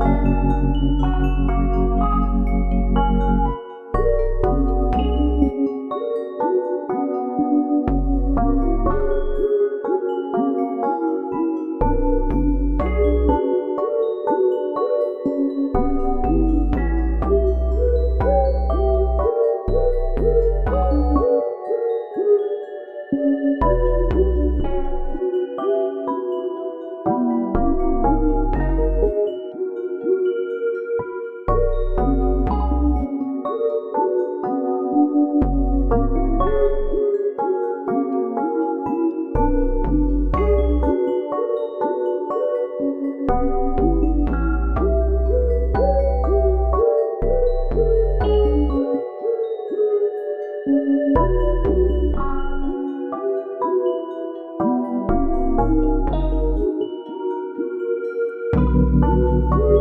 Música Thank you.